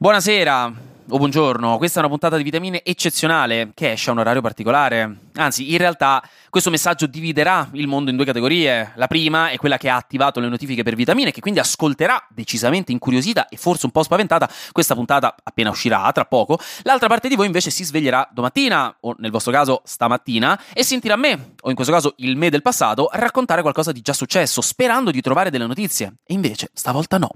Buonasera o buongiorno, questa è una puntata di vitamine eccezionale che esce a un orario particolare. Anzi, in realtà questo messaggio dividerà il mondo in due categorie. La prima è quella che ha attivato le notifiche per vitamine, che quindi ascolterà decisamente incuriosita e forse un po' spaventata questa puntata appena uscirà tra poco. L'altra parte di voi invece si sveglierà domattina, o nel vostro caso stamattina, e sentirà me, o in questo caso il me del passato, raccontare qualcosa di già successo, sperando di trovare delle notizie. E invece, stavolta no.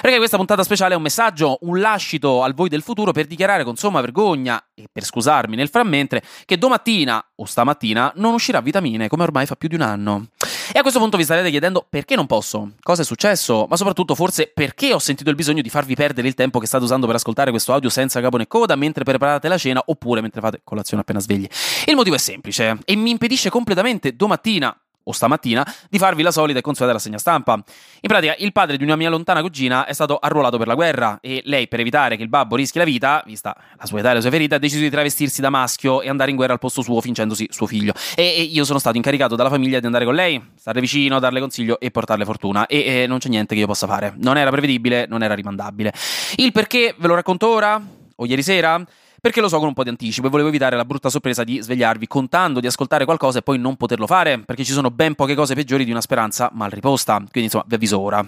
Perché questa puntata speciale è un messaggio, un lascito al voi del futuro per dichiarare con somma vergogna e per scusarmi nel frammentre che domattina o stamattina non uscirà vitamine come ormai fa più di un anno. E a questo punto vi starete chiedendo perché non posso, cosa è successo, ma soprattutto forse perché ho sentito il bisogno di farvi perdere il tempo che state usando per ascoltare questo audio senza capo né coda mentre preparate la cena oppure mentre fate colazione appena svegli. Il motivo è semplice e mi impedisce completamente domattina o stamattina, di farvi la solita e consueta rassegna stampa. In pratica, il padre di una mia lontana cugina è stato arruolato per la guerra e lei, per evitare che il babbo rischi la vita, vista la sua età e le sue ferite, ha deciso di travestirsi da maschio e andare in guerra al posto suo, fingendosi suo figlio. E, e io sono stato incaricato dalla famiglia di andare con lei, starle vicino, darle consiglio e portarle fortuna. E, e non c'è niente che io possa fare. Non era prevedibile, non era rimandabile. Il perché ve lo racconto ora? O ieri sera? Perché lo so con un po' di anticipo e volevo evitare la brutta sorpresa di svegliarvi contando di ascoltare qualcosa e poi non poterlo fare, perché ci sono ben poche cose peggiori di una speranza mal riposta. Quindi insomma, vi avviso ora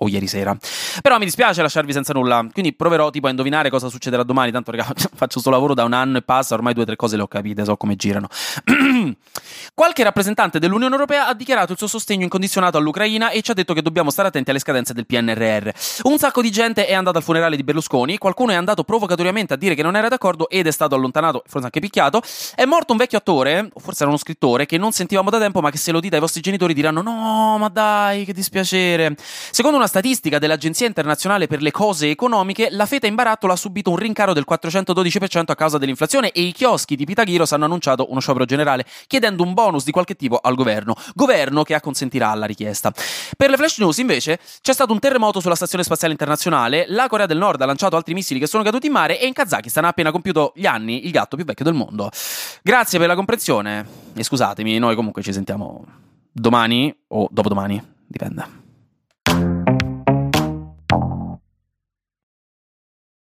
o ieri sera. Però mi dispiace lasciarvi senza nulla, quindi proverò tipo a indovinare cosa succederà domani, tanto raga, faccio questo lavoro da un anno e passa, ormai due o tre cose le ho capite, so come girano. Qualche rappresentante dell'Unione Europea ha dichiarato il suo sostegno incondizionato all'Ucraina e ci ha detto che dobbiamo stare attenti alle scadenze del PNRR. Un sacco di gente è andata al funerale di Berlusconi, qualcuno è andato provocatoriamente a dire che non era d'accordo ed è stato allontanato, forse anche picchiato. È morto un vecchio attore, o forse era uno scrittore, che non sentivamo da tempo ma che se lo dite ai vostri genitori diranno no, ma dai, che dispiacere. Secondo una statistica dell'Agenzia internazionale per le cose economiche, la feta in barattolo ha subito un rincaro del 412% a causa dell'inflazione e i chioschi di Pitaghiros hanno annunciato uno sciopero generale, chiedendo un bonus di qualche tipo al governo, governo che acconsentirà alla richiesta. Per le flash news, invece, c'è stato un terremoto sulla stazione spaziale internazionale, la Corea del Nord ha lanciato altri missili che sono caduti in mare e in Kazakistan ha appena compiuto gli anni il gatto più vecchio del mondo. Grazie per la comprensione e scusatemi, noi comunque ci sentiamo domani o dopodomani, dipende.